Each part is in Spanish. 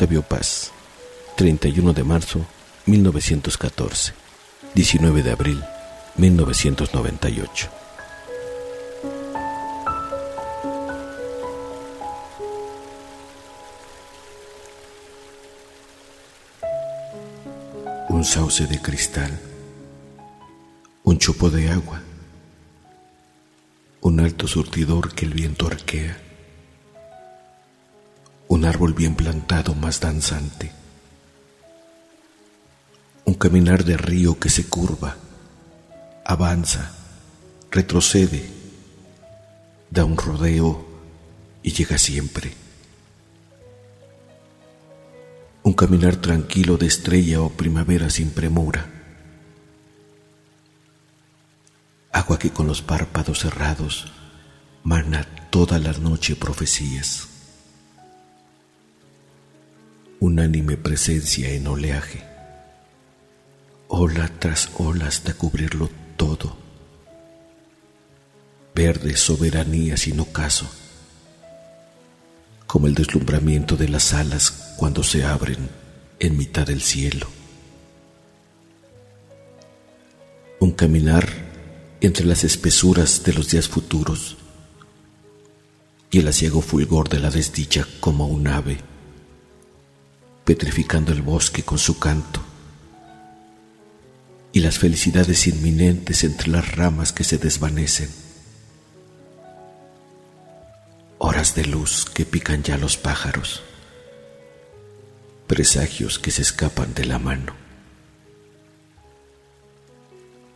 Octavio Paz, 31 de marzo 1914, 19 de abril 1998. Un sauce de cristal, un chupo de agua, un alto surtidor que el viento arquea, un árbol bien plantado más danzante, un caminar de río que se curva, avanza, retrocede, da un rodeo y llega siempre. Un caminar tranquilo de estrella o primavera sin premura. Agua que con los párpados cerrados mana toda la noche profecías. Unánime presencia en oleaje ola tras ola hasta cubrirlo todo. Verde soberanía sin ocaso, como el deslumbramiento de las alas cuando se abren en mitad del cielo. Un caminar entre las espesuras de los días futuros y el asiago fulgor de la desdicha como un ave, petrificando el bosque con su canto y las felicidades inminentes entre las ramas que se desvanecen. Horas de luz que pican ya los pájaros, presagios que se escapan de la mano.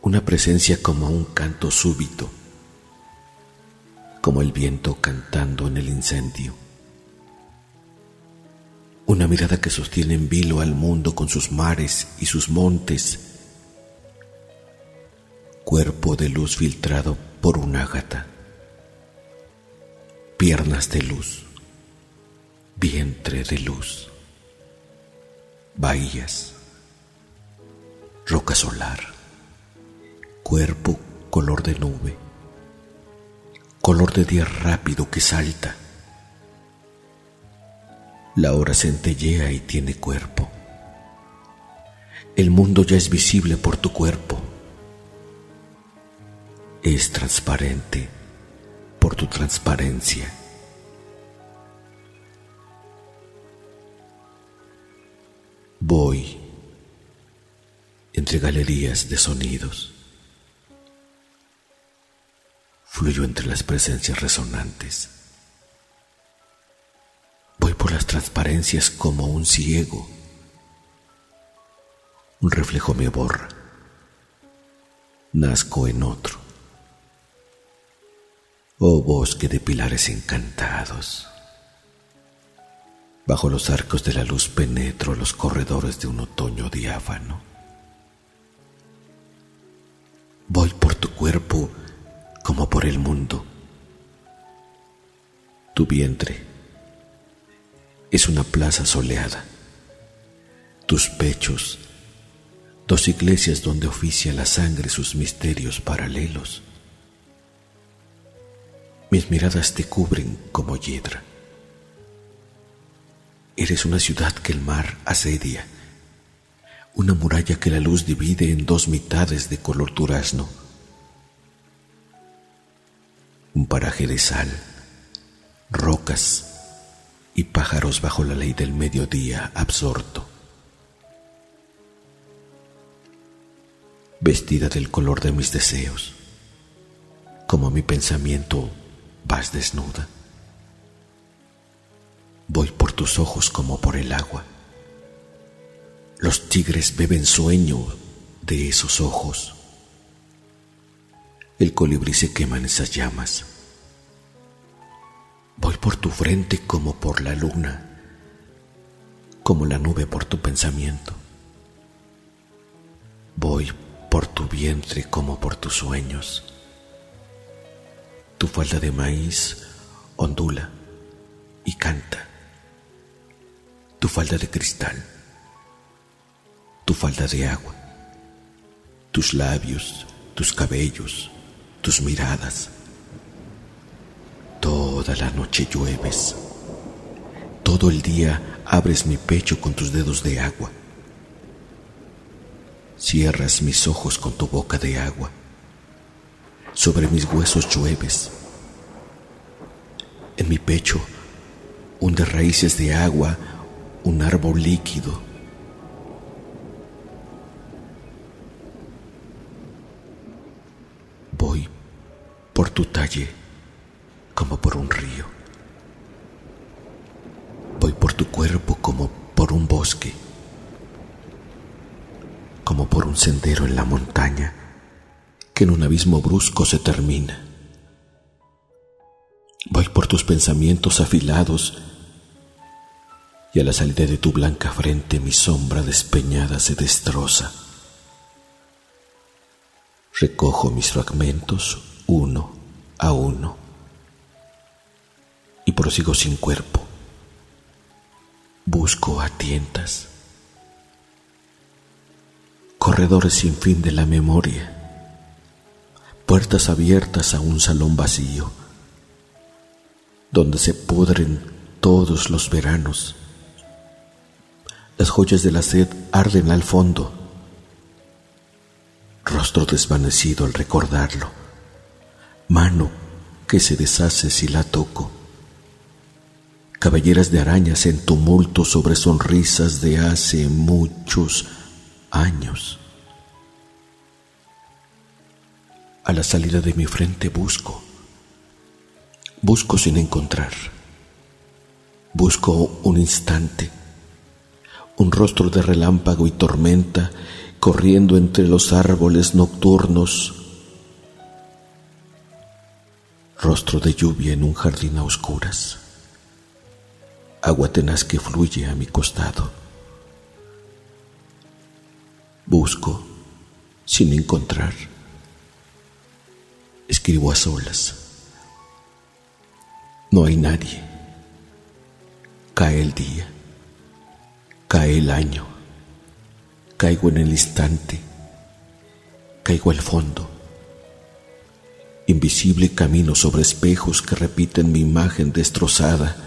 Una presencia como un canto súbito, como el viento cantando en el incendio. Una mirada que sostiene en vilo al mundo con sus mares y sus montes. Cuerpo de luz filtrado por un ágata, piernas de luz, vientre de luz, bahías, roca solar, cuerpo color de nube, color de día rápido que salta. La hora centellea y tiene cuerpo. El mundo ya es visible por tu cuerpo es transparente por tu transparencia. Voy entre galerías de sonidos. Fluyo entre las presencias resonantes. Voy por las transparencias como un ciego. Un reflejo me borra. Nazco en otro. Oh bosque de pilares encantados. Bajo los arcos de la luz penetro los corredores de un otoño diáfano. Voy por tu cuerpo como por el mundo. Tu vientre es una plaza soleada. Tus pechos, dos iglesias donde oficia la sangre sus misterios paralelos. Mis miradas te cubren como hiedra. Eres una ciudad que el mar asedia, una muralla que la luz divide en dos mitades de color durazno, un paraje de sal, rocas y pájaros bajo la ley del mediodía absorto. Vestida del color de mis deseos, como mi pensamiento vas desnuda. Voy por tus ojos como por el agua. Los tigres beben sueño de esos ojos. El colibrí se quema en esas llamas. Voy por tu frente como por la luna, como la nube por tu pensamiento. Voy por tu vientre como por tus sueños. Tu falda de maíz ondula y canta. Tu falda de cristal. Tu falda de agua. Tus labios, tus cabellos, tus miradas. Toda la noche llueves. Todo el día abres mi pecho con tus dedos de agua. Cierras mis ojos con tu boca de agua. Sobre mis huesos llueves. En mi pecho hunde raíces de agua un árbol líquido. Voy por tu talle como por un río. Voy por tu cuerpo como por un bosque, como por un sendero en la montaña que en un abismo brusco se termina. Voy por tus pensamientos afilados y a la salida de tu blanca frente mi sombra despeñada se destroza. Recojo mis fragmentos uno a uno prosigo sin cuerpo. Busco a tientas, corredores sin fin de la memoria, puertas abiertas a un salón vacío, donde se pudren todos los veranos. Las joyas de la sed arden al fondo, rostro desvanecido al recordarlo, mano que se deshace si la toco caballeras de arañas en tumulto sobre sonrisas de hace muchos años. A la salida de mi frente busco, busco sin encontrar, busco un instante, un rostro de relámpago y tormenta corriendo entre los árboles nocturnos, rostro de lluvia en un jardín a oscuras agua tenaz que fluye a mi costado. Busco sin encontrar. Escribo a solas. No hay nadie. Cae el día. Cae el año. Caigo en el instante. Caigo al fondo. Invisible camino sobre espejos que repiten mi imagen destrozada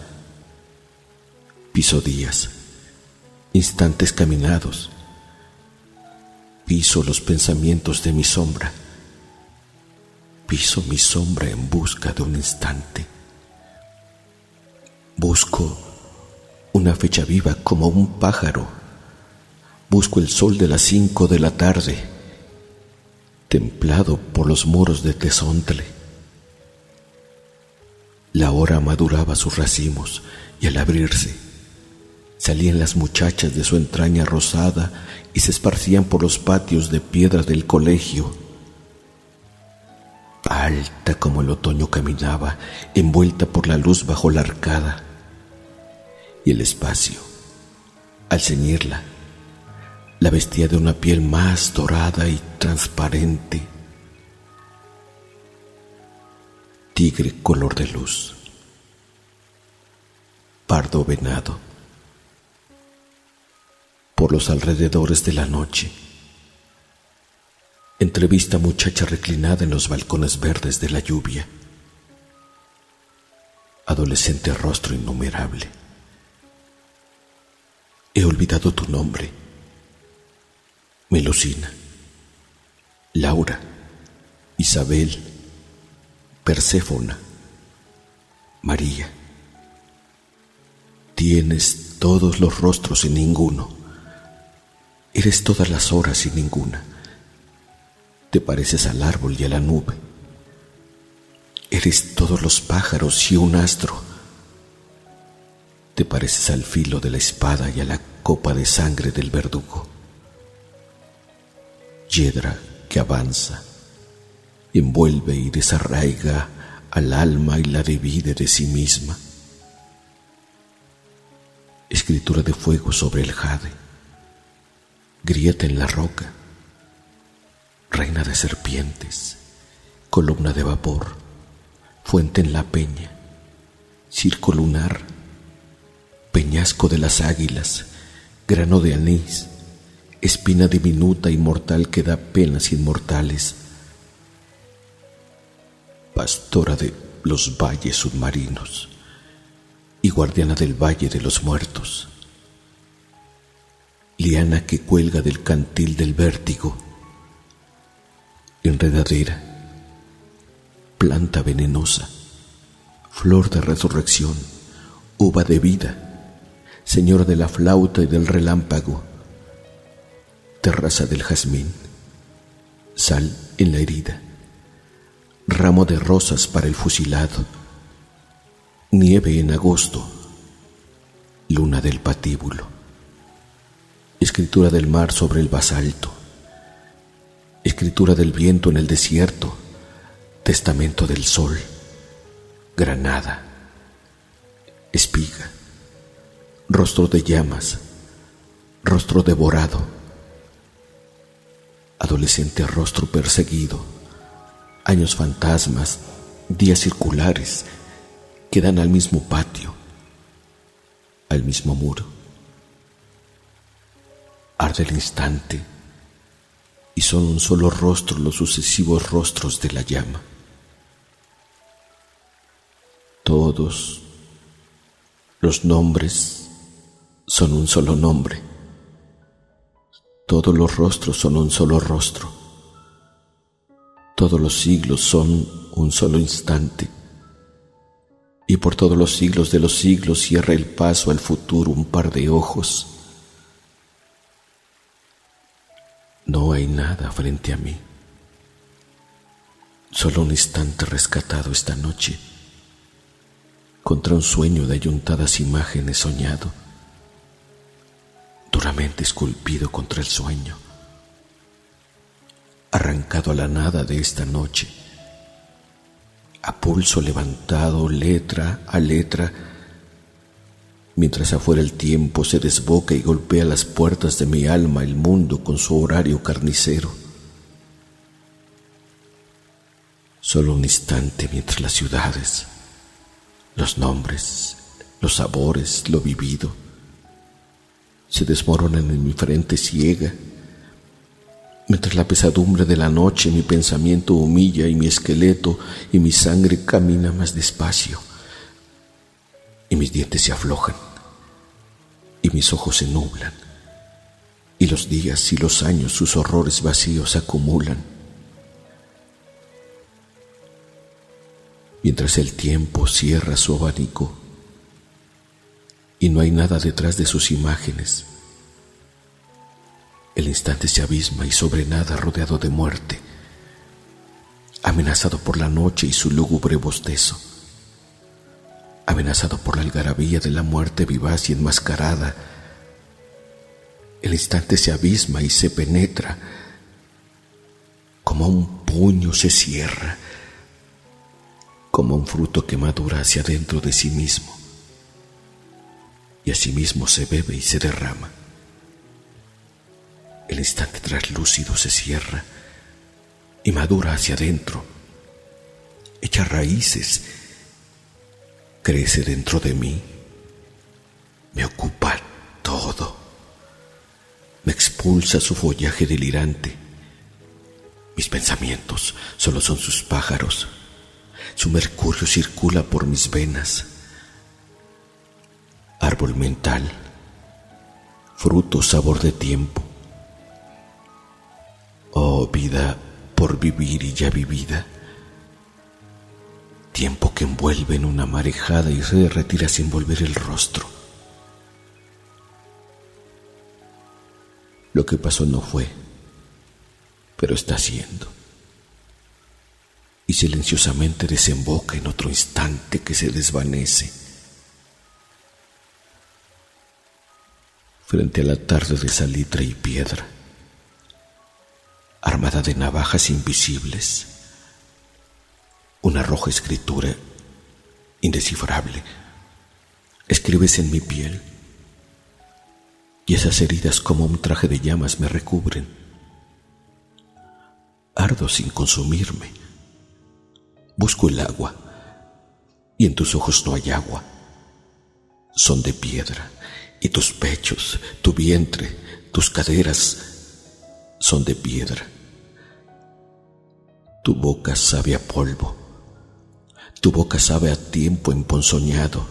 Piso días, instantes caminados. Piso los pensamientos de mi sombra. Piso mi sombra en busca de un instante. Busco una fecha viva como un pájaro. Busco el sol de las cinco de la tarde, templado por los muros de Tezontle. La hora maduraba sus racimos y al abrirse Salían las muchachas de su entraña rosada y se esparcían por los patios de piedra del colegio. Alta como el otoño caminaba, envuelta por la luz bajo la arcada. Y el espacio, al ceñirla, la vestía de una piel más dorada y transparente. Tigre color de luz, pardo venado por los alrededores de la noche. Entrevista muchacha reclinada en los balcones verdes de la lluvia. Adolescente rostro innumerable. He olvidado tu nombre. Melusina. Laura. Isabel. Perséfona. María. Tienes todos los rostros y ninguno. Eres todas las horas y ninguna. Te pareces al árbol y a la nube. Eres todos los pájaros y un astro. Te pareces al filo de la espada y a la copa de sangre del verdugo. Hiedra que avanza, envuelve y desarraiga al alma y la divide de sí misma. Escritura de fuego sobre el jade grieta en la roca, reina de serpientes, columna de vapor, fuente en la peña, circo lunar, peñasco de las águilas, grano de anís, espina diminuta y mortal que da penas inmortales, pastora de los valles submarinos. Y guardiana del valle de los muertos liana que cuelga del cantil del vértigo, enredadera, planta venenosa, flor de resurrección, uva de vida, señora de la flauta y del relámpago, terraza del jazmín, sal en la herida, ramo de rosas para el fusilado, nieve en agosto, luna del patíbulo, escritura del mar sobre el basalto, escritura del viento en el desierto, testamento del sol, granada, espiga, rostro de llamas, rostro devorado, adolescente rostro perseguido, años fantasmas, días circulares que dan al mismo patio, al mismo muro. Arde el instante y son un solo rostro los sucesivos rostros de la llama. Todos los nombres son un solo nombre todos los rostros son un solo rostro. Todos los siglos son un solo instante. Y por todos los siglos de los siglos cierra el paso al futuro un par de ojos. No hay nada frente a mí. Solo un instante rescatado esta noche contra un sueño de ayuntadas imágenes soñado duramente esculpido contra el sueño, arrancado a la nada de esta noche, a pulso levantado letra a letra, mientras afuera el tiempo se desboca y golpea las puertas de mi alma el mundo con su horario carnicero. Solo un instante mientras las ciudades, los nombres, los sabores, lo vivido, se desmoronan en mi frente ciega, mientras la pesadumbre de la noche mi pensamiento humilla y mi esqueleto y mi sangre camina más despacio, y mis dientes se aflojan, y mis ojos se nublan, y los días y los años sus horrores vacíos acumulan. Mientras el tiempo cierra su abanico, y no hay nada detrás de sus imágenes. El instante se abisma y sobre nada rodeado de muerte, amenazado por la noche y su lúgubre bostezo, amenazado por la algarabía de la muerte vivaz y enmascarada. El instante se abisma y se penetra, como un puño se cierra, como un fruto que madura hacia dentro de sí mismo y asimismo se bebe y se derrama. El instante traslúcido se cierra y madura hacia adentro, echa raíces, crece dentro de mí, me ocupa todo, me expulsa su follaje delirante. Mis pensamientos solo son sus pájaros, su mercurio circula por mis venas árbol mental, fruto sabor de tiempo. Oh vida por vivir y ya vivida, tiempo que envuelve en una marejada y se retira sin volver el rostro. Lo que pasó no fue, pero está siendo. Y silenciosamente desemboca en otro instante que se desvanece frente a la tarde de salitre y piedra, armada de navajas invisibles, una roja escritura indescifrable. Escribes en mi piel y esas heridas como un traje de llamas me recubren. Ardo sin consumirme. Busco el agua y en tus ojos no hay agua. Son de piedra y tus pechos, tu vientre, tus caderas son de piedra. Tu boca sabe a polvo, tu boca sabe a tiempo emponzoñado,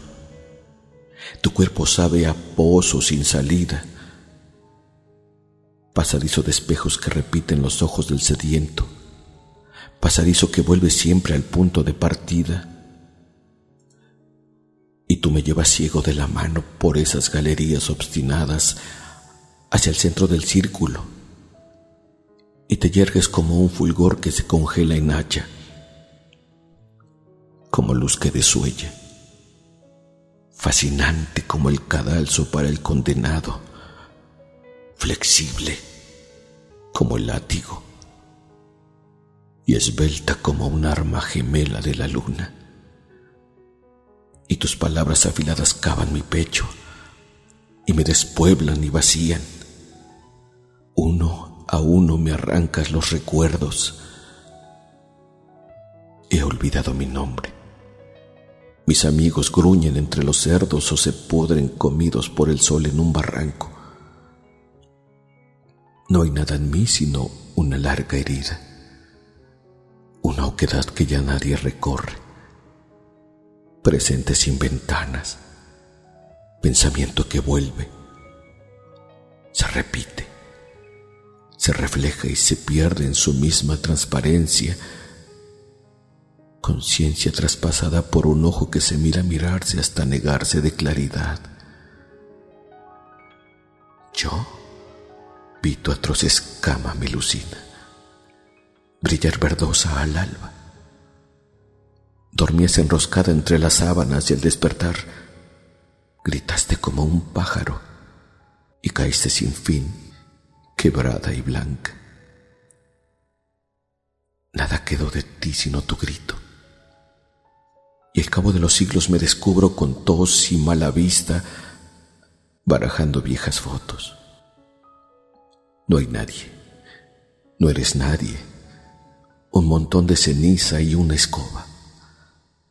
tu cuerpo sabe a pozo sin salida, pasadizo de espejos que repiten los ojos del sediento, pasadizo que vuelve siempre al punto de partida. Y tú me llevas ciego de la mano por esas galerías obstinadas hacia el centro del círculo, y te yergues como un fulgor que se congela en hacha, como luz que desuella, fascinante como el cadalso para el condenado, flexible como el látigo y esbelta como un arma gemela de la luna. Y tus palabras afiladas cavan mi pecho y me despueblan y vacían. Uno a uno me arrancas los recuerdos. He olvidado mi nombre. Mis amigos gruñen entre los cerdos o se pudren comidos por el sol en un barranco. No hay nada en mí sino una larga herida, una oquedad que ya nadie recorre, presente sin ventanas, pensamiento que vuelve, se repite, se refleja y se pierde en su misma transparencia, conciencia traspasada por un ojo que se mira mirarse hasta negarse de claridad. Yo tu atroz escama melucina, brillar verdosa al alba. Dormías enroscada entre las sábanas y al despertar gritaste como un pájaro y caíste sin fin, quebrada y blanca. Nada quedó de ti sino tu grito. Y al cabo de los siglos me descubro con tos y mala vista, barajando viejas fotos. No hay nadie. No eres nadie. Un montón de ceniza y una escoba.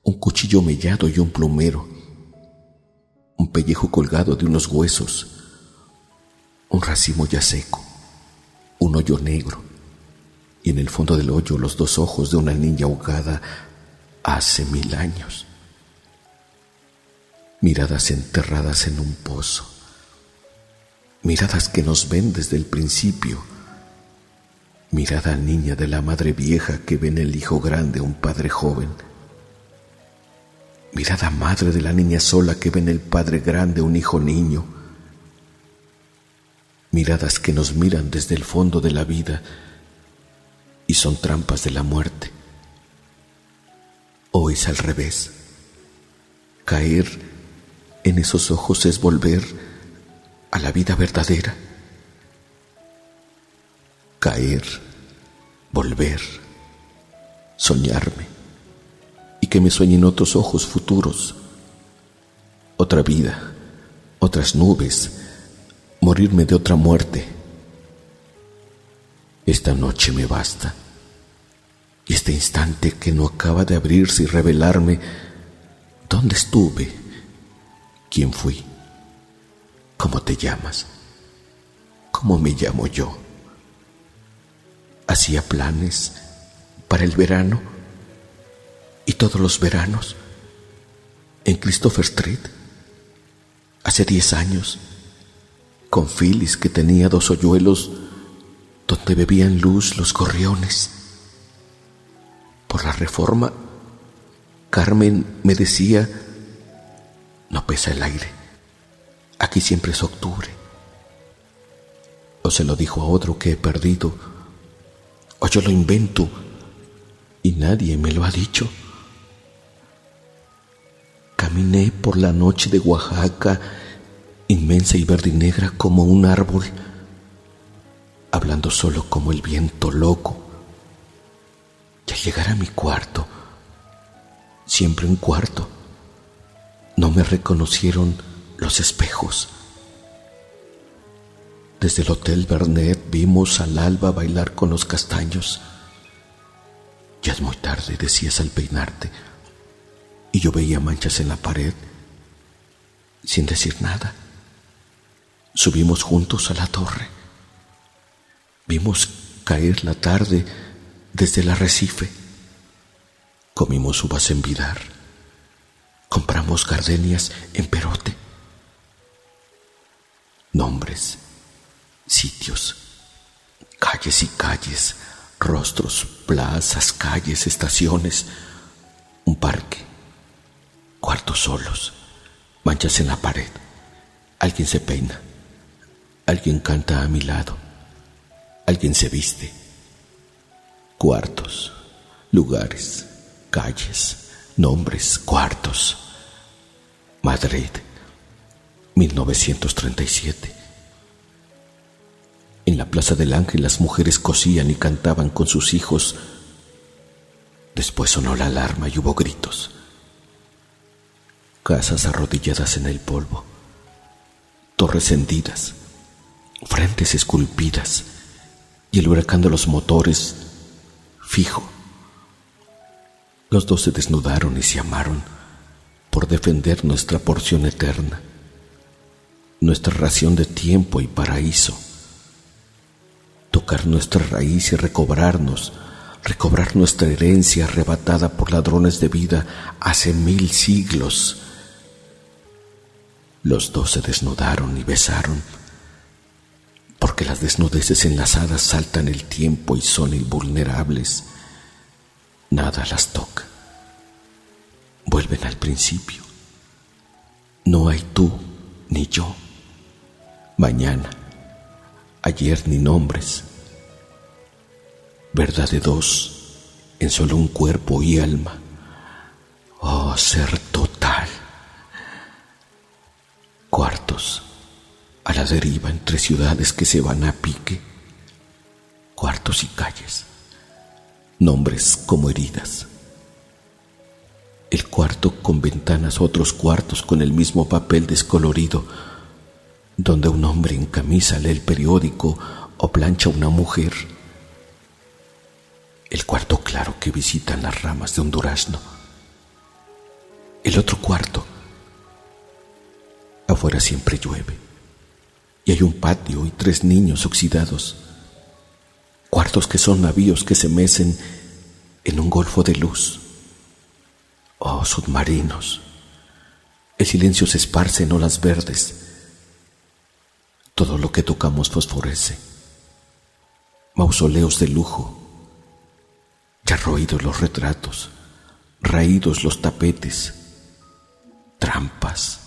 Un cuchillo mellado y un plumero. Un pellejo colgado de unos huesos. Un racimo ya seco. Un hoyo negro. Y en el fondo del hoyo los dos ojos de una niña ahogada hace mil años. Miradas enterradas en un pozo miradas que nos ven desde el principio, mirada niña de la madre vieja que ve en el hijo grande un padre joven, mirada madre de la niña sola que ve en el padre grande un hijo niño, miradas que nos miran desde el fondo de la vida y son trampas de la muerte. O es al revés. Caer en esos ojos es volver a la vida verdadera. Caer, volver, soñarme y que me sueñen otros ojos futuros, otra vida, otras nubes, morirme de otra muerte. Esta noche me basta y este instante que no acaba de abrirse y revelarme dónde estuve, quién fui. ¿Cómo te llamas? ¿Cómo me llamo yo? Hacía planes para el verano y todos los veranos en Christopher Street hace diez años con Phyllis que tenía dos hoyuelos donde bebían luz los gorriones. Por la reforma, Carmen me decía, no pesa el aire. Aquí siempre es octubre. O se lo dijo a otro que he perdido, o yo lo invento y nadie me lo ha dicho. Caminé por la noche de Oaxaca, inmensa y verde y negra como un árbol, hablando solo como el viento loco. Y al llegar a mi cuarto, siempre un cuarto, no me reconocieron los espejos. Desde el Hotel Bernet vimos al alba bailar con los castaños. Ya es muy tarde, decías al peinarte, y yo veía manchas en la pared sin decir nada. Subimos juntos a la torre. Vimos caer la tarde desde el arrecife. Comimos uvas en Vidar. Compramos gardenias en Perote nombres, sitios, calles y calles, rostros, plazas, calles, estaciones, un parque, cuartos solos, manchas en la pared, alguien se peina, alguien canta a mi lado, alguien se viste, cuartos, lugares, calles, nombres, cuartos. Madrid, 1937. En la Plaza del Ángel las mujeres cosían y cantaban con sus hijos. Después sonó la alarma y hubo gritos. Casas arrodilladas en el polvo, torres hendidas, frentes esculpidas y el huracán de los motores fijo. Los dos se desnudaron y se amaron por defender nuestra porción eterna, nuestra ración de tiempo y paraíso tocar nuestra raíz y recobrarnos, recobrar nuestra herencia arrebatada por ladrones de vida hace mil siglos. Los dos se desnudaron y besaron, las desnudeces enlazadas saltan el tiempo y son invulnerables. Nada las toca. Vuelven al principio. No hay tú ni yo. Mañana ayer ni nombres, verdad dos en solo un cuerpo y alma. Oh, ser deriva entre ciudades que se van a pique. Cuartos y calles. Nombres como heridas. El cuarto con ventanas, otros cuartos con el mismo papel descolorido donde un hombre en camisa lee el periódico o plancha una mujer. El cuarto claro que visitan las ramas de un durazno. El otro cuarto. Afuera siempre llueve. Y hay un patio y tres niños oxidados. Cuartos que son navíos que se mecen en un golfo de luz. Oh, submarinos. El silencio se esparce en olas verdes todo lo que tocamos fosforece. Mausoleos de lujo. Ya roídos los retratos, raídos los tapetes, trampas,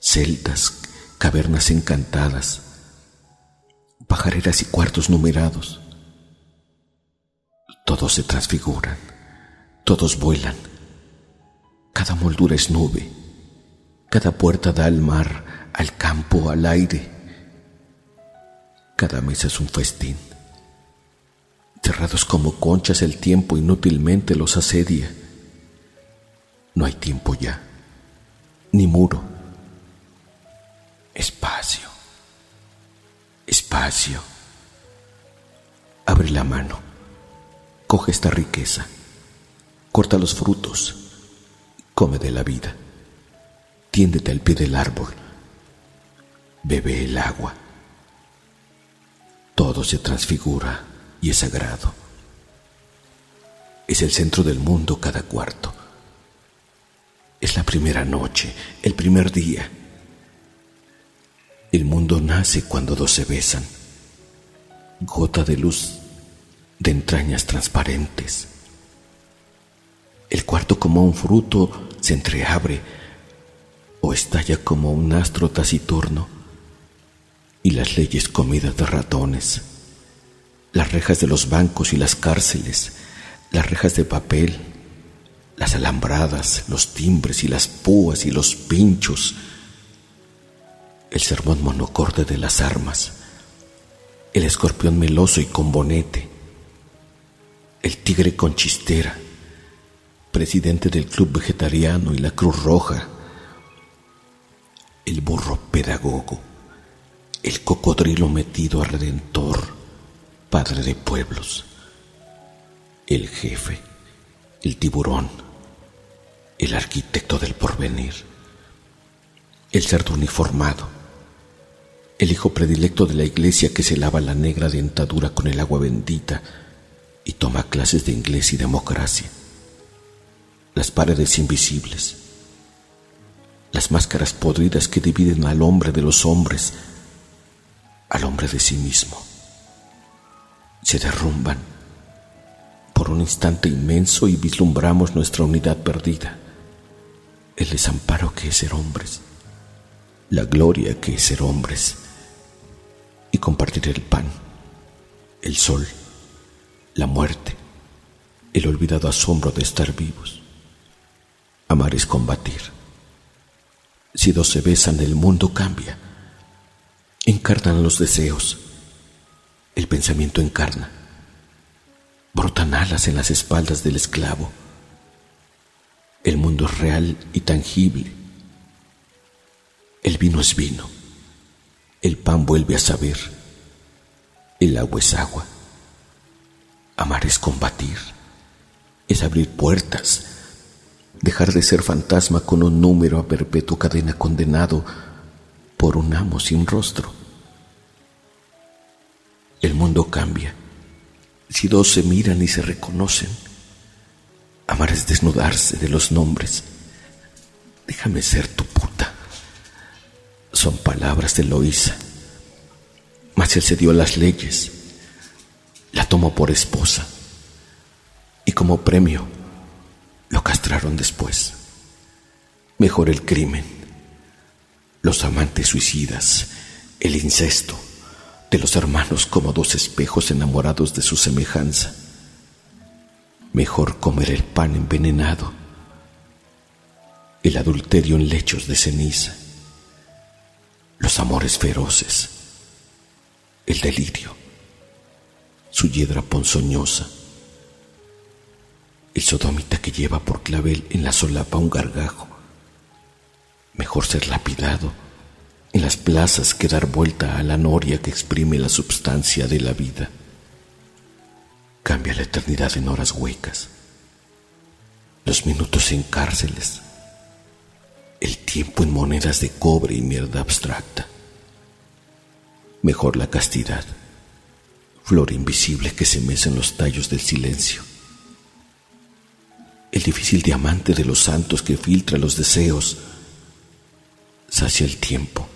celdas, cavernas encantadas, pajareras y cuartos numerados. Todos se transfiguran, todos vuelan. Cada moldura es nube, cada puerta da al mar, al campo, al aire cada mesa es un festín. Cerrados como conchas el tiempo inútilmente los asedia. No hay tiempo ya, ni muro. Espacio, espacio. Abre la mano, coge esta riqueza, corta los frutos, come de la vida, tiéndete al pie del árbol, bebe el agua todo se transfigura y es sagrado. Es el centro del mundo cada cuarto. Es la primera noche, el primer día. El mundo nace cuando dos se besan. Gota de luz de entrañas transparentes. El cuarto como un fruto se entreabre o estalla como un astro taciturno y las leyes comidas de ratones, las rejas de los bancos y las cárceles, las rejas de papel, las alambradas, los timbres y las púas y los pinchos, el sermón monocorde de las armas, el escorpión meloso y con bonete, el tigre con chistera, presidente del club vegetariano y la Cruz Roja, el burro pedagogo el cocodrilo metido a redentor, padre de pueblos, el jefe, el tiburón, el arquitecto del porvenir, el cerdo uniformado, el hijo predilecto de la iglesia que se lava la negra dentadura con el agua bendita y toma clases de inglés y democracia, las paredes invisibles, las máscaras podridas que dividen al hombre de los hombres, al hombre de sí mismo. se derrumban. Por un instante inmenso y vislumbramos nuestra unidad perdida, el desamparo que es ser hombres, la gloria que es ser hombres y compartir el pan, el sol, la muerte, el olvidado asombro de estar vivos. Amar es combatir. Si dos se besan, el mundo cambia. Encarnan los deseos. El pensamiento encarna. Brotan alas en las espaldas del esclavo. El mundo es real y tangible. El vino es vino. El pan vuelve a saber. El agua es agua. Amar es combatir. Es abrir puertas. Dejar de ser fantasma con un número a perpetua cadena condenado por un amo sin rostro. El mundo cambia. Si dos se miran y se reconocen, amar es desnudarse de los nombres. Déjame ser tu puta. Son palabras de Loisa. Mas él se dio las leyes. La tomó por esposa. Y como premio, lo castraron después. Mejor el crimen, los amantes suicidas, el incesto de los hermanos como dos espejos enamorados de su semejanza. Mejor comer el pan envenenado, el adulterio en lechos de ceniza, los amores feroces, el delirio, su hiedra ponzoñosa, el sodomita que lleva por clavel en la solapa un gargajo. Mejor ser lapidado en las plazas que dar vuelta a la noria que exprime la substancia de la vida. Cambia la eternidad en horas huecas, los minutos en cárceles, el tiempo en monedas de cobre y mierda abstracta. Mejor la castidad, flor invisible que se mece en los tallos del silencio. El difícil diamante de los santos que filtra los deseos, sacia el tiempo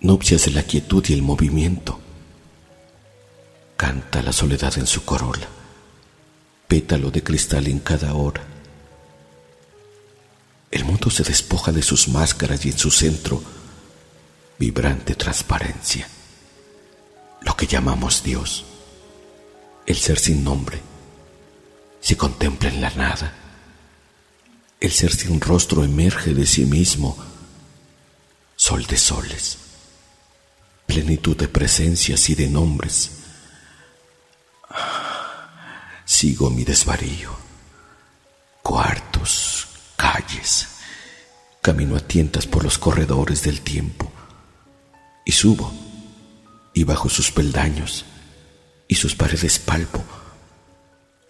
nupcias de la quietud y el movimiento. Canta la soledad en su corola, pétalo de cristal en cada hora. El mundo se despoja de sus máscaras y en su centro, vibrante transparencia, lo que llamamos Dios, el ser sin nombre, se contempla en la nada. El ser sin rostro emerge de sí mismo, sol de soles plenitud de presencias y de nombres. Sigo mi desvarío, cuartos, calles, camino a tientas por los corredores del tiempo y subo y bajo sus peldaños y sus paredes palpo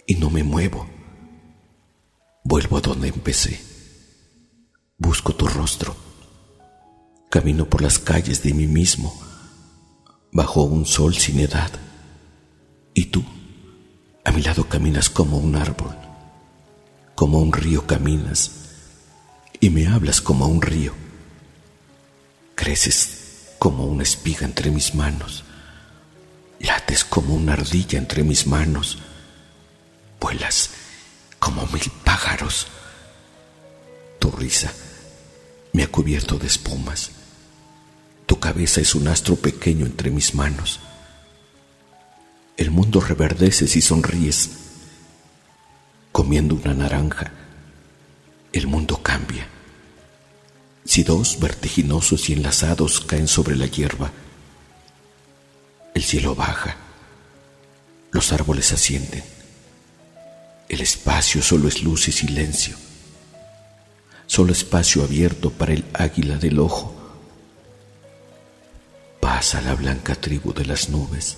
y no me muevo. Vuelvo a donde empecé. Busco tu rostro. Camino por las calles de mí mismo bajo un sol sin edad. Y tú, a mi lado caminas como un árbol, como un río caminas, y me hablas como un río. Creces como una espiga entre mis manos, lates como una ardilla entre mis manos, vuelas como mil pájaros. Tu risa me ha cubierto de espumas tu cabeza es un astro pequeño entre mis manos. El mundo reverdece si sonríes. Comiendo una naranja, el mundo cambia. Si dos vertiginosos y enlazados caen sobre la hierba, el cielo baja, los árboles ascienden, el espacio solo es luz y silencio, solo espacio abierto para el águila del ojo Pasa la blanca tribu de las nubes,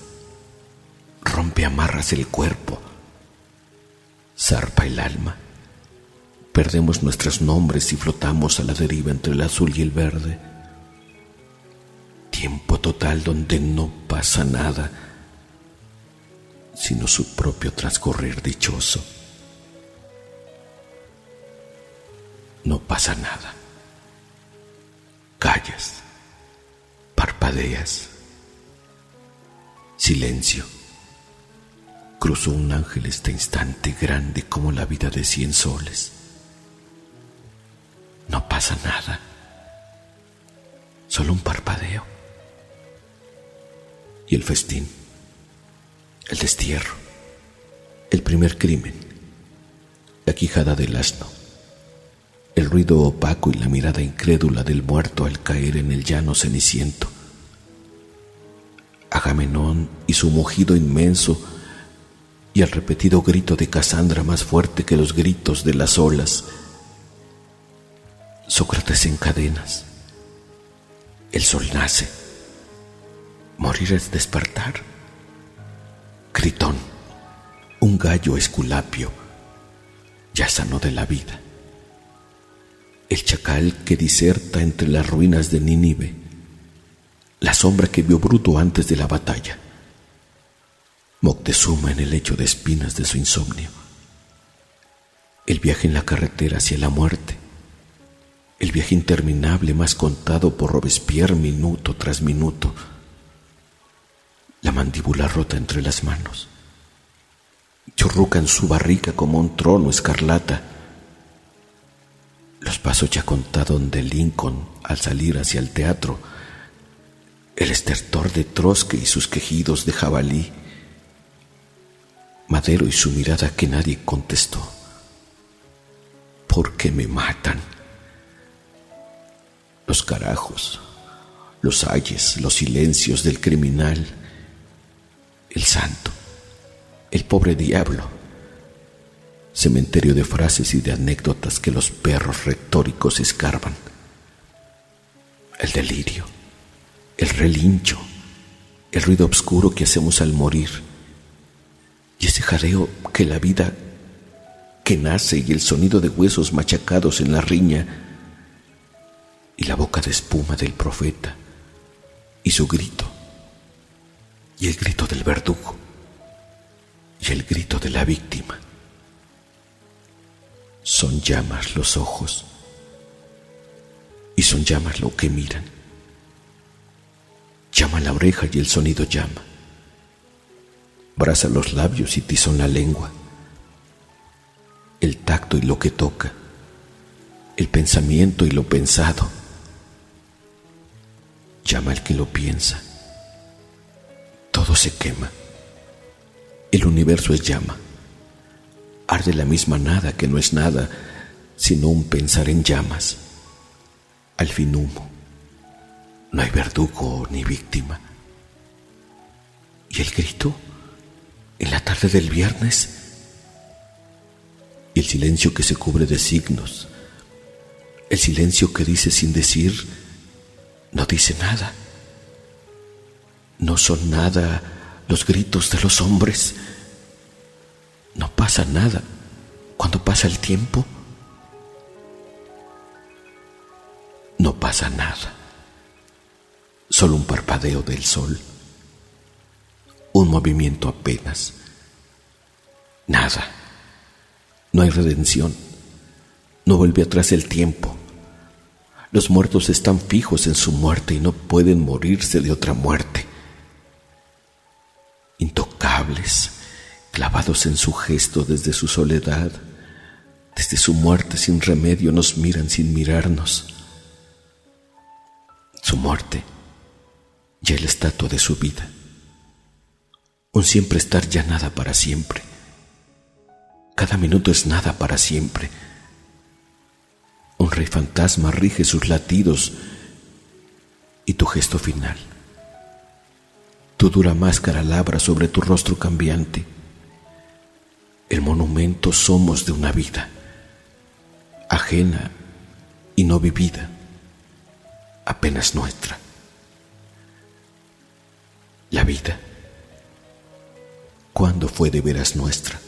rompe amarras el cuerpo, zarpa el alma. Perdemos nuestros nombres y flotamos a la deriva entre el azul y el verde. Tiempo total donde no pasa nada, sino su propio transcurrir dichoso. No pasa nada. Callas parpadeas. Silencio. cruzó un ángel este instante grande como la vida de cien soles. Pasa nada, solo un parpadeo. Y el festín, el destierro, el primer crimen, la quijada del asno, el ruido opaco y la mirada incrédula del muerto al caer en el llano ceniciento. Agamenón y su mugido inmenso y el repetido grito de Casandra más fuerte que los gritos de las olas. Sócrates en cadenas. El sol nace. Morir es despertar. Critón, un gallo esculapio, ya sano de la vida el chacal que diserta entre las ruinas de Nínive, la sombra que vio Bruto antes de la batalla, Moctezuma en el lecho de espinas de su insomnio, el viaje en la carretera hacia la muerte, el viaje interminable más contado por Robespierre minuto tras minuto, la mandíbula rota entre las manos, churruca en su barrica como un trono escarlata, los pasos ya contados de Lincoln al salir hacia el teatro, el estertor de Trotsky y sus quejidos de jabalí, Madero y su mirada que nadie contestó. ¿Por qué me matan? Los carajos, los ayes, los silencios del criminal, el santo, el pobre diablo cementerio de frases y de anécdotas que los perros retóricos escarban. El delirio, el relincho, el ruido oscuro que hacemos al morir y ese jadeo que la vida que nace y el sonido de huesos machacados en la riña y la boca de espuma del profeta y su grito y el grito del verdugo y el grito de la víctima. Son llamas los ojos y son llamas lo que miran. Llama la oreja y el sonido llama. Brasa los labios y tizón la lengua. El tacto y lo que toca. El pensamiento y lo pensado. Llama el que lo piensa. Todo se quema. El universo es llama arde la misma nada que no es nada, sino un pensar en llamas, al fin humo. No hay verdugo ni víctima. ¿Y el grito? En la tarde del viernes. Y el silencio que se cubre de signos. El silencio que dice sin decir, no dice nada. No son nada los gritos de los hombres no pasa nada cuando pasa el tiempo. No pasa nada. Solo un parpadeo del sol. Un movimiento apenas. Nada. No hay redención. No vuelve atrás el tiempo. Los muertos están fijos en su muerte y no pueden morirse de otra muerte. Intocables clavados en su gesto desde su soledad, desde su muerte sin remedio, nos miran sin mirarnos. Su muerte, ya la estatua de su vida. Un siempre estar ya nada para siempre. Cada minuto es nada para siempre. Un rey fantasma rige sus latidos y tu gesto final. Tu dura máscara labra sobre tu rostro cambiante el monumento somos de una vida, ajena y no vivida, apenas nuestra. La vida, ¿cuándo fue de veras nuestra?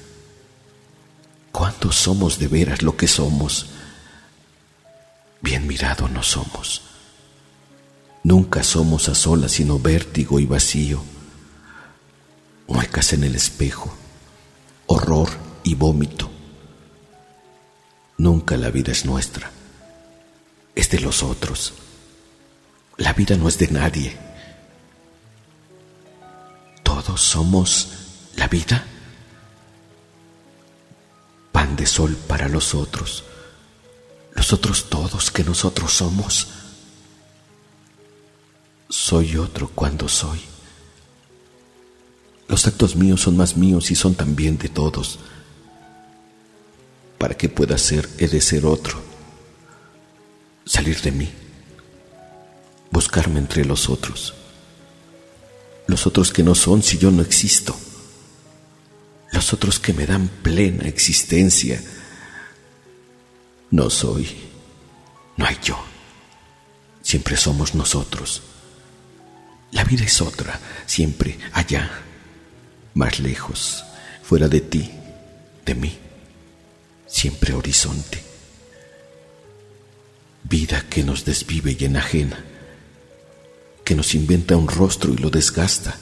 ¿Cuándo somos de veras lo que somos? Bien mirado no somos. Nunca somos a solas sino vértigo y vacío, muecas en el espejo horror y vómito. Nunca la vida es nuestra, es de los otros. La vida no es de nadie. Todos somos la vida. de sol para los otros, los otros todos que nosotros somos. Soy otro cuando soy. Los actos míos son más míos y son también de todos. Para que pueda ser, he de ser otro. Salir de mí. Buscarme entre los otros. Los otros que no son si yo no existo los otros que me dan plena existencia. No soy, no hay yo, siempre somos nosotros. La vida es otra, siempre allá, más lejos, fuera de ti, de mí, siempre horizonte. Vida que nos desvive y enajena, que nos inventa un rostro y lo desgasta.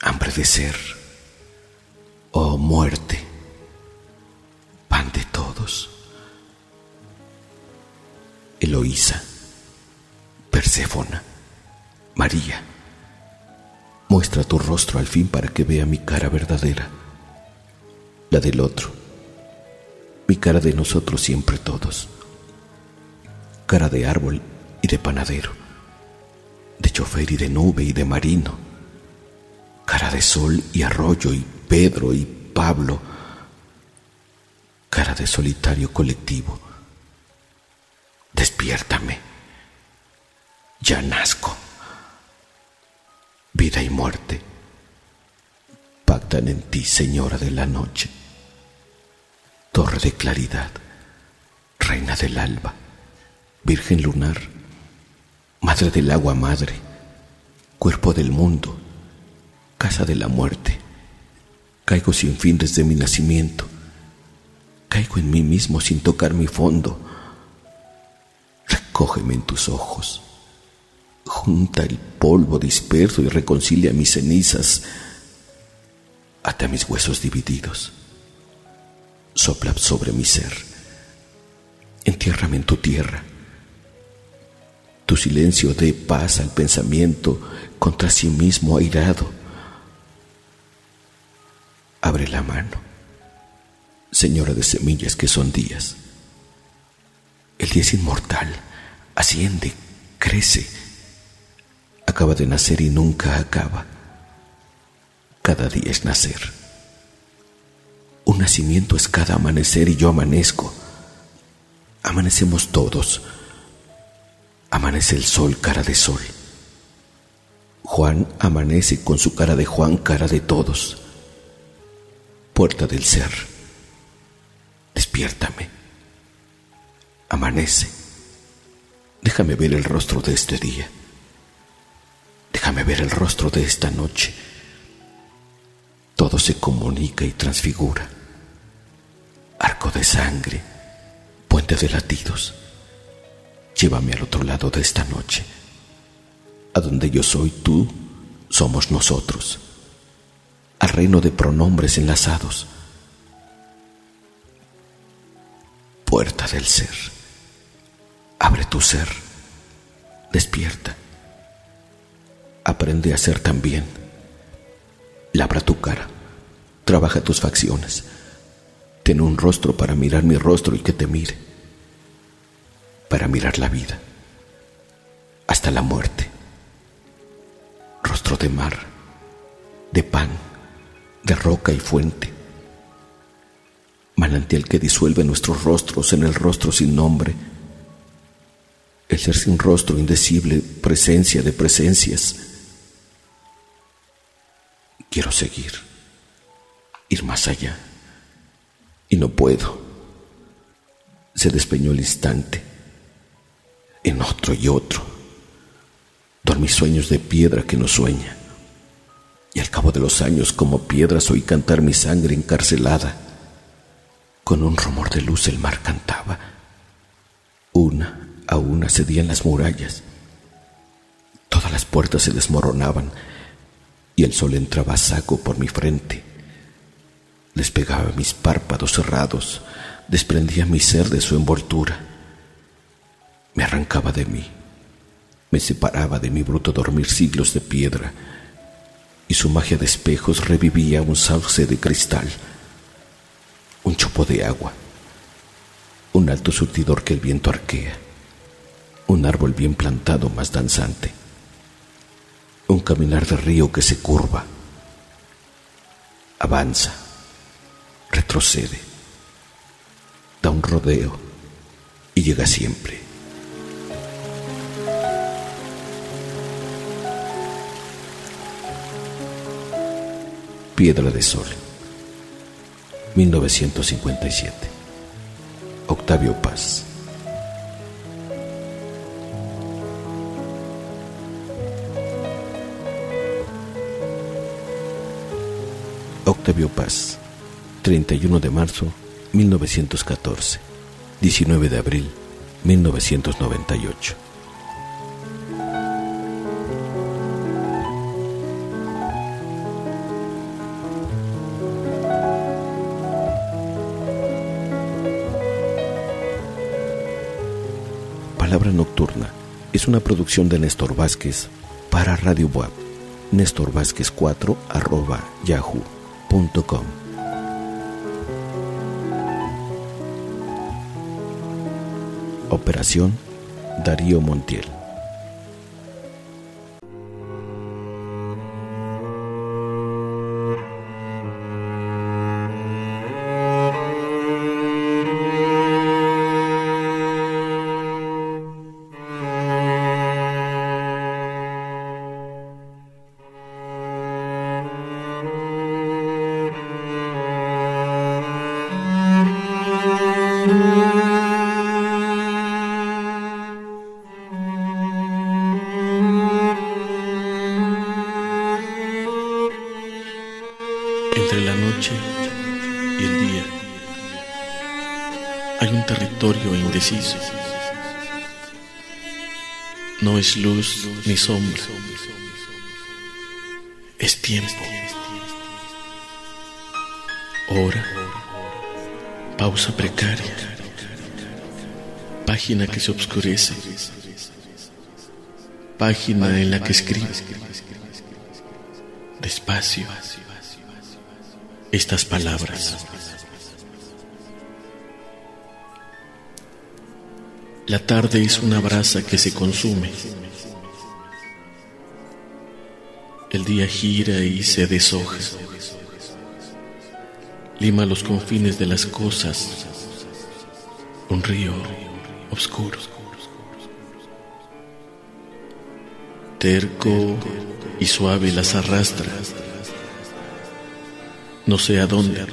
Hambre de ser oh muerte, pan de todos. Eloísa, Perséfona, María, muestra tu rostro al fin para que vea mi cara verdadera, la del otro, mi cara de nosotros siempre todos, cara de árbol y de panadero, de chofer y de nube y de marino, cara de sol y arroyo y Pedro y Pablo, cara de solitario colectivo. Despiértame. Ya nazco. Vida y muerte pactan en ti, Señora de la noche. Torre de claridad, Reina del alba, Virgen lunar, Madre del agua madre, Cuerpo del mundo, Casa de la muerte, Caigo sin fin desde mi nacimiento. Caigo en mí mismo sin tocar mi fondo. Recógeme en tus ojos. Junta el polvo disperso y reconcilia mis cenizas. hasta mis huesos divididos. Sopla sobre mi ser. Entiérrame en tu tierra. Tu silencio dé paz al pensamiento contra sí mismo airado abre la mano, Señora de semillas que son días. El día es inmortal, asciende, crece, acaba de nacer y nunca acaba. Cada día es nacer. Un nacimiento es cada amanecer y yo amanezco. Amanecemos todos. Amanece el sol, cara de sol. Juan amanece con su cara de Juan, cara de todos puerta del ser. Despiértame. Amanece. Déjame ver el rostro de este día. Déjame ver el rostro de esta noche. Todo se comunica y transfigura. Arco de sangre, puente de latidos. Llévame al otro lado de esta noche. A donde yo soy tú, somos nosotros al reino de pronombres enlazados. Puerta del ser, abre tu ser, despierta, aprende a ser también, labra tu cara, trabaja tus facciones, ten un rostro para mirar mi rostro y que te mire, para mirar la vida, hasta la muerte, rostro de mar, de pan, de roca y fuente, manantial que disuelve nuestros rostros en el rostro sin nombre, el ser sin rostro indecible, presencia de presencias. Quiero seguir, ir más allá, y no puedo. Se despeñó el instante, en otro y otro. Dormí sueños de piedra que no sueña y al cabo de los años como piedras oí cantar mi sangre encarcelada. Con un rumor de luz el mar cantaba. Una a una cedían las murallas. Todas las puertas se desmoronaban y el sol entraba a saco por mi frente. Despegaba mis párpados cerrados, desprendía mi ser de su envoltura. Me arrancaba de mí, me separaba de mi bruto dormir siglos de piedra y su magia de espejos revivía un sauce de cristal. Un chopo de agua, un alto surtidor que el viento arquea, un árbol bien plantado más danzante, un caminar de río que se curva, avanza, retrocede, da un rodeo y llega siempre. Piedra de Sol, 1957. Octavio Paz. Octavio Paz, 31 de marzo 1914, 19 de abril 1998. Palabra Nocturna es una producción de Néstor Vázquez para Radio Web. Néstor Vázquez 4 arroba yahoo.com. Operación Darío Montiel. Es tiempo. Hora, pausa precaria, página que se obscurece, página en la que escribe, despacio estas palabras. La tarde es una brasa que se consume. El día gira y se deshoja. Lima los confines de las cosas. Un río oscuro. Terco y suave las arrastra no sé a dónde.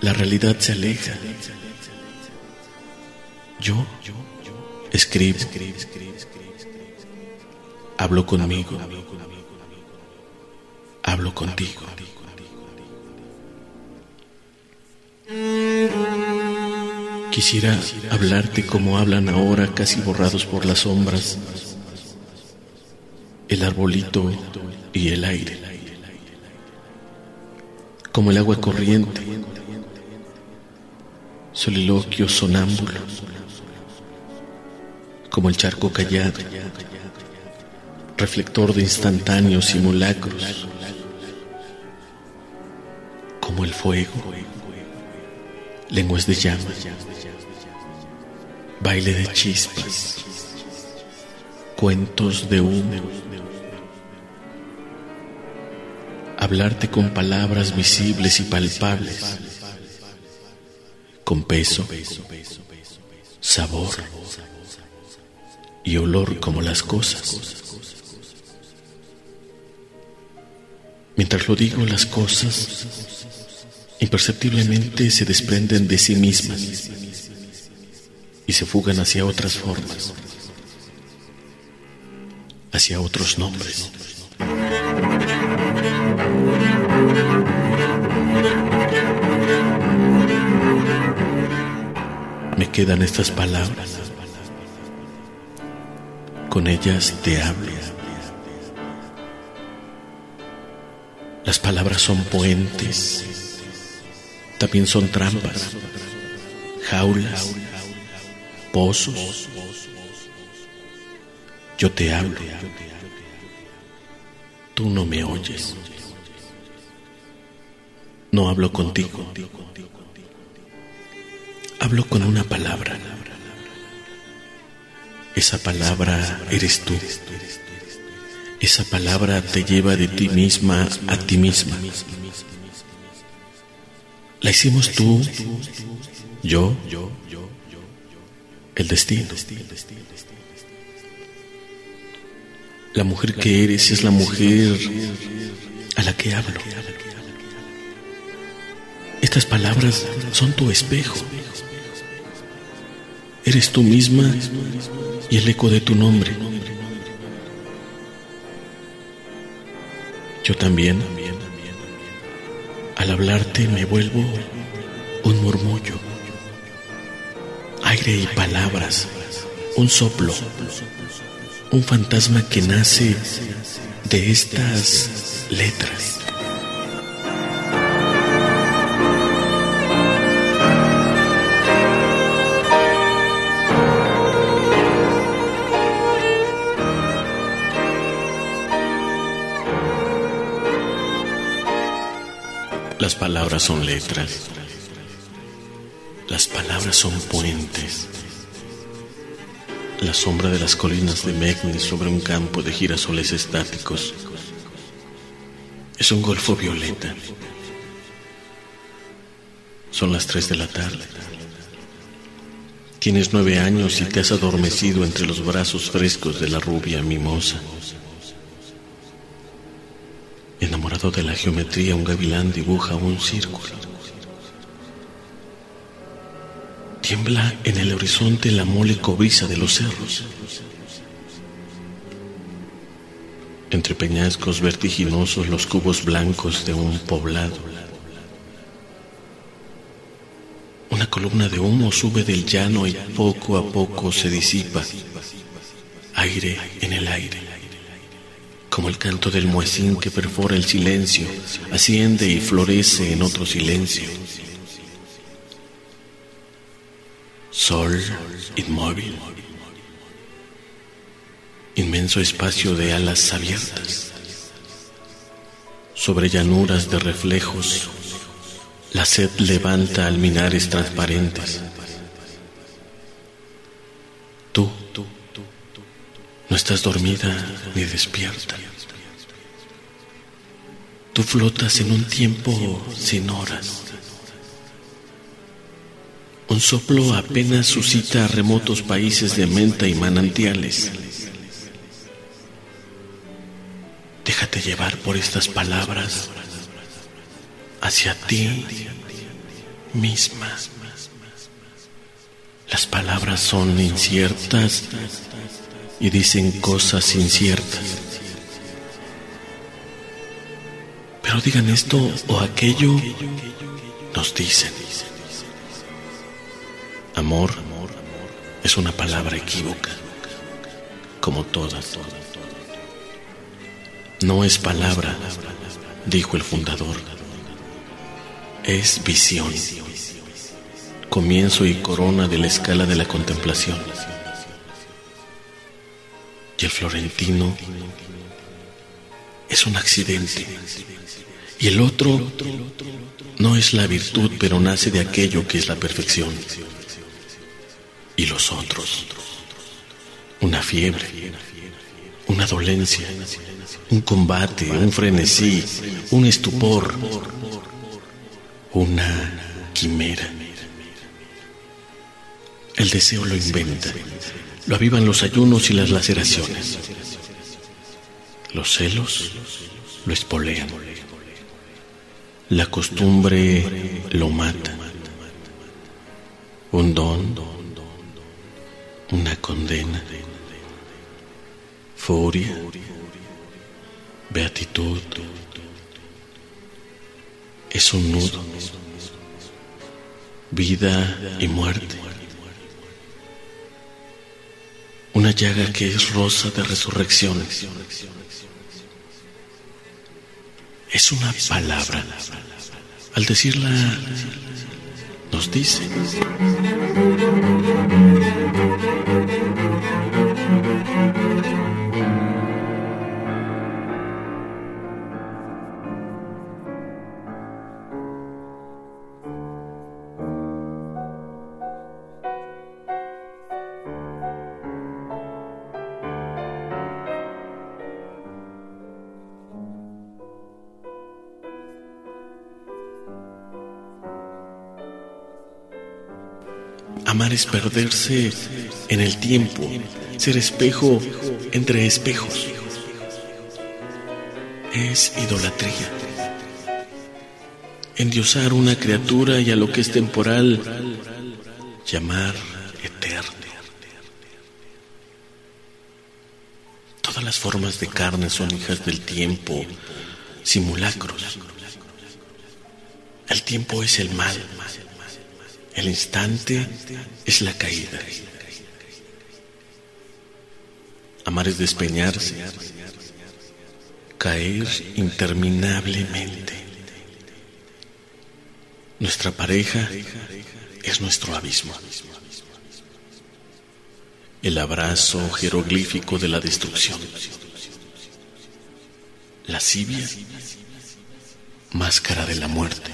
La realidad se aleja. Yo escribo, hablo conmigo, hablo contigo. Quisiera hablarte como hablan ahora, casi borrados por las sombras, el arbolito y el aire. Como el agua corriente, soliloquio sonámbulo, como el charco callado, reflector de instantáneos simulacros, como el fuego, lenguas de llama, baile de chispas, cuentos de humo hablarte con palabras visibles y palpables, con peso, sabor y olor como las cosas. Mientras lo digo, las cosas imperceptiblemente se desprenden de sí mismas y se fugan hacia otras formas, hacia otros nombres. Me quedan estas palabras. Con ellas te hablo. Las palabras son puentes, también son trampas, jaulas, pozos. Yo te hablo. Tú no me oyes. no hablo contigo. Hablo con una palabra. Esa palabra eres tú. Esa palabra te lleva de ti misma a ti misma. La hicimos tú, yo, el destino. La mujer que eres es la mujer a la que hablo. Estas palabras son tu espejo. Eres tú misma y el eco de tu nombre. Yo también, al hablarte, me vuelvo un murmullo, aire y palabras, un soplo, un fantasma que nace de estas letras. Las palabras son letras. Las palabras son puentes. La sombra de las colinas de Megne sobre un campo de girasoles estáticos es un golfo violeta. Son las tres de la tarde. Tienes nueve años y te has adormecido entre los brazos frescos de la rubia mimosa. Enamorado de la geometría, un gavilán dibuja un círculo. Tiembla en el horizonte la mole cobriza de los cerros. Entre peñascos vertiginosos los cubos blancos de un poblado. Una columna de humo sube del llano y poco a poco se disipa. Aire en el aire como el canto del muecín que perfora el silencio, asciende y florece en otro silencio. Sol inmóvil, inmenso espacio de alas abiertas, sobre llanuras de reflejos, la sed levanta alminares transparentes. Tú, tú, no estás dormida ni despierta. Tú flotas en un tiempo sin horas. Un soplo apenas suscita remotos países de menta y manantiales. Déjate llevar por estas palabras hacia ti misma. Las palabras son inciertas y dicen cosas inciertas. Pero digan esto o aquello, nos dicen. Amor es una palabra equívoca, como todas. No es palabra, dijo el fundador. Es visión, comienzo y corona de la escala de la contemplación y el florentino es un accidente. Y el otro no es la virtud, pero nace de aquello que es la perfección. Y los otros, una fiebre, una dolencia, un combate, un frenesí, un estupor, una quimera. El deseo lo inventa lo avivan los ayunos y las laceraciones. Los celos lo espolean. La costumbre lo mata. Un don, una condena, furia, beatitud. Es un nudo, vida y muerte una llaga que es rosa de resurrección. Es una palabra. Al decirla, nos dice. Perderse en el tiempo, ser espejo entre espejos. Es idolatría. Endiosar una criatura y a lo que es temporal llamar eterno. Todas las formas de carne son hijas del tiempo, simulacros. El tiempo es el mal. El instante es la caída. Amar es despeñarse, caer interminablemente. Nuestra pareja es nuestro abismo. El abrazo jeroglífico de la destrucción. La Lascivia, máscara de la muerte.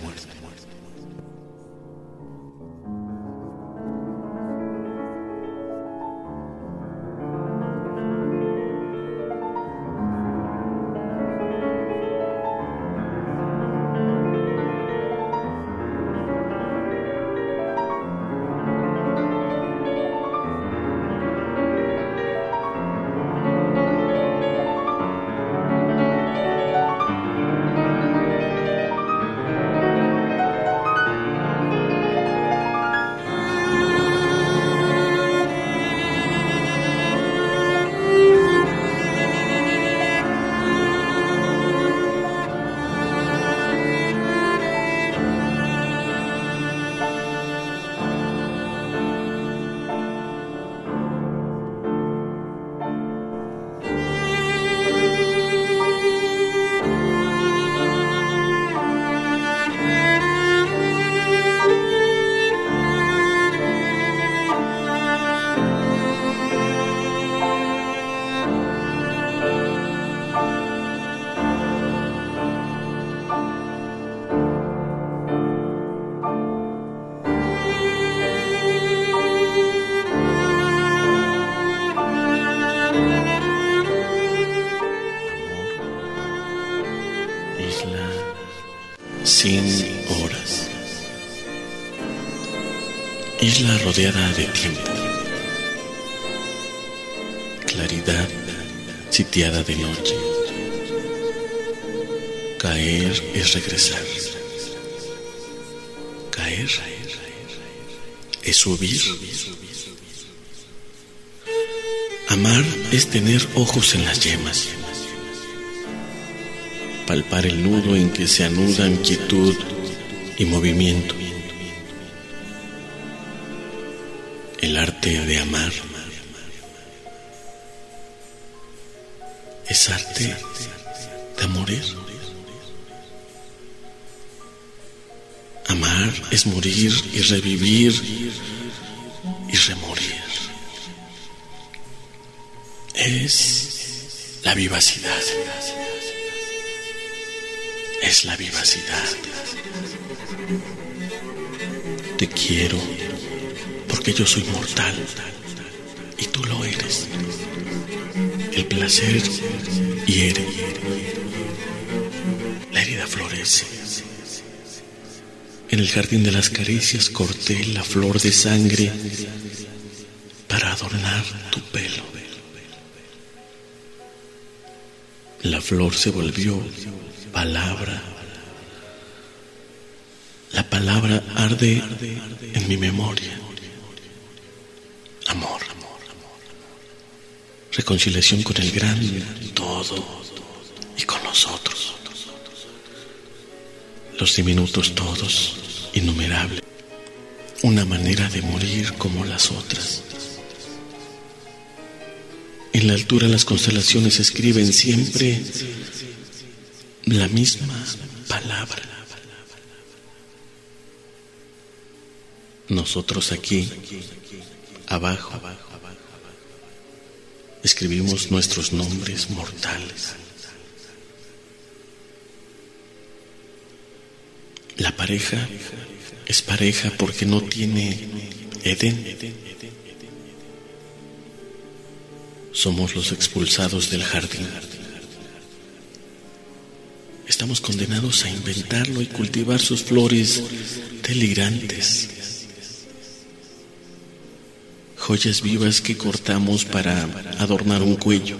Isla rodeada de tiempo, claridad sitiada de noche. Caer es regresar. Caer es subir. Amar es tener ojos en las yemas. Palpar el nudo en que se anudan quietud y movimiento. El arte de amar. Es arte de morir. Amar es morir y revivir y remorir. Es la vivacidad. Es la vivacidad. Te quiero porque yo soy mortal y tú lo eres. El placer hiere, la herida florece. En el jardín de las caricias corté la flor de sangre para adornar tu pelo. La flor se volvió palabra. La palabra arde en mi memoria. Amor, reconciliación con el gran todo y con nosotros. Los diminutos todos, innumerables. Una manera de morir como las otras. En la altura las constelaciones escriben siempre la misma palabra. Nosotros aquí abajo escribimos nuestros nombres mortales. La pareja es pareja porque no tiene Edén. Somos los expulsados del jardín. Estamos condenados a inventarlo y cultivar sus flores delirantes joyas vivas que cortamos para adornar un cuello.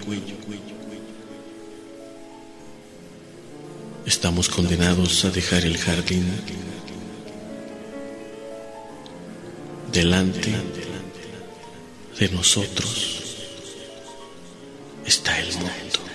Estamos condenados a dejar el jardín delante de nosotros está el mundo.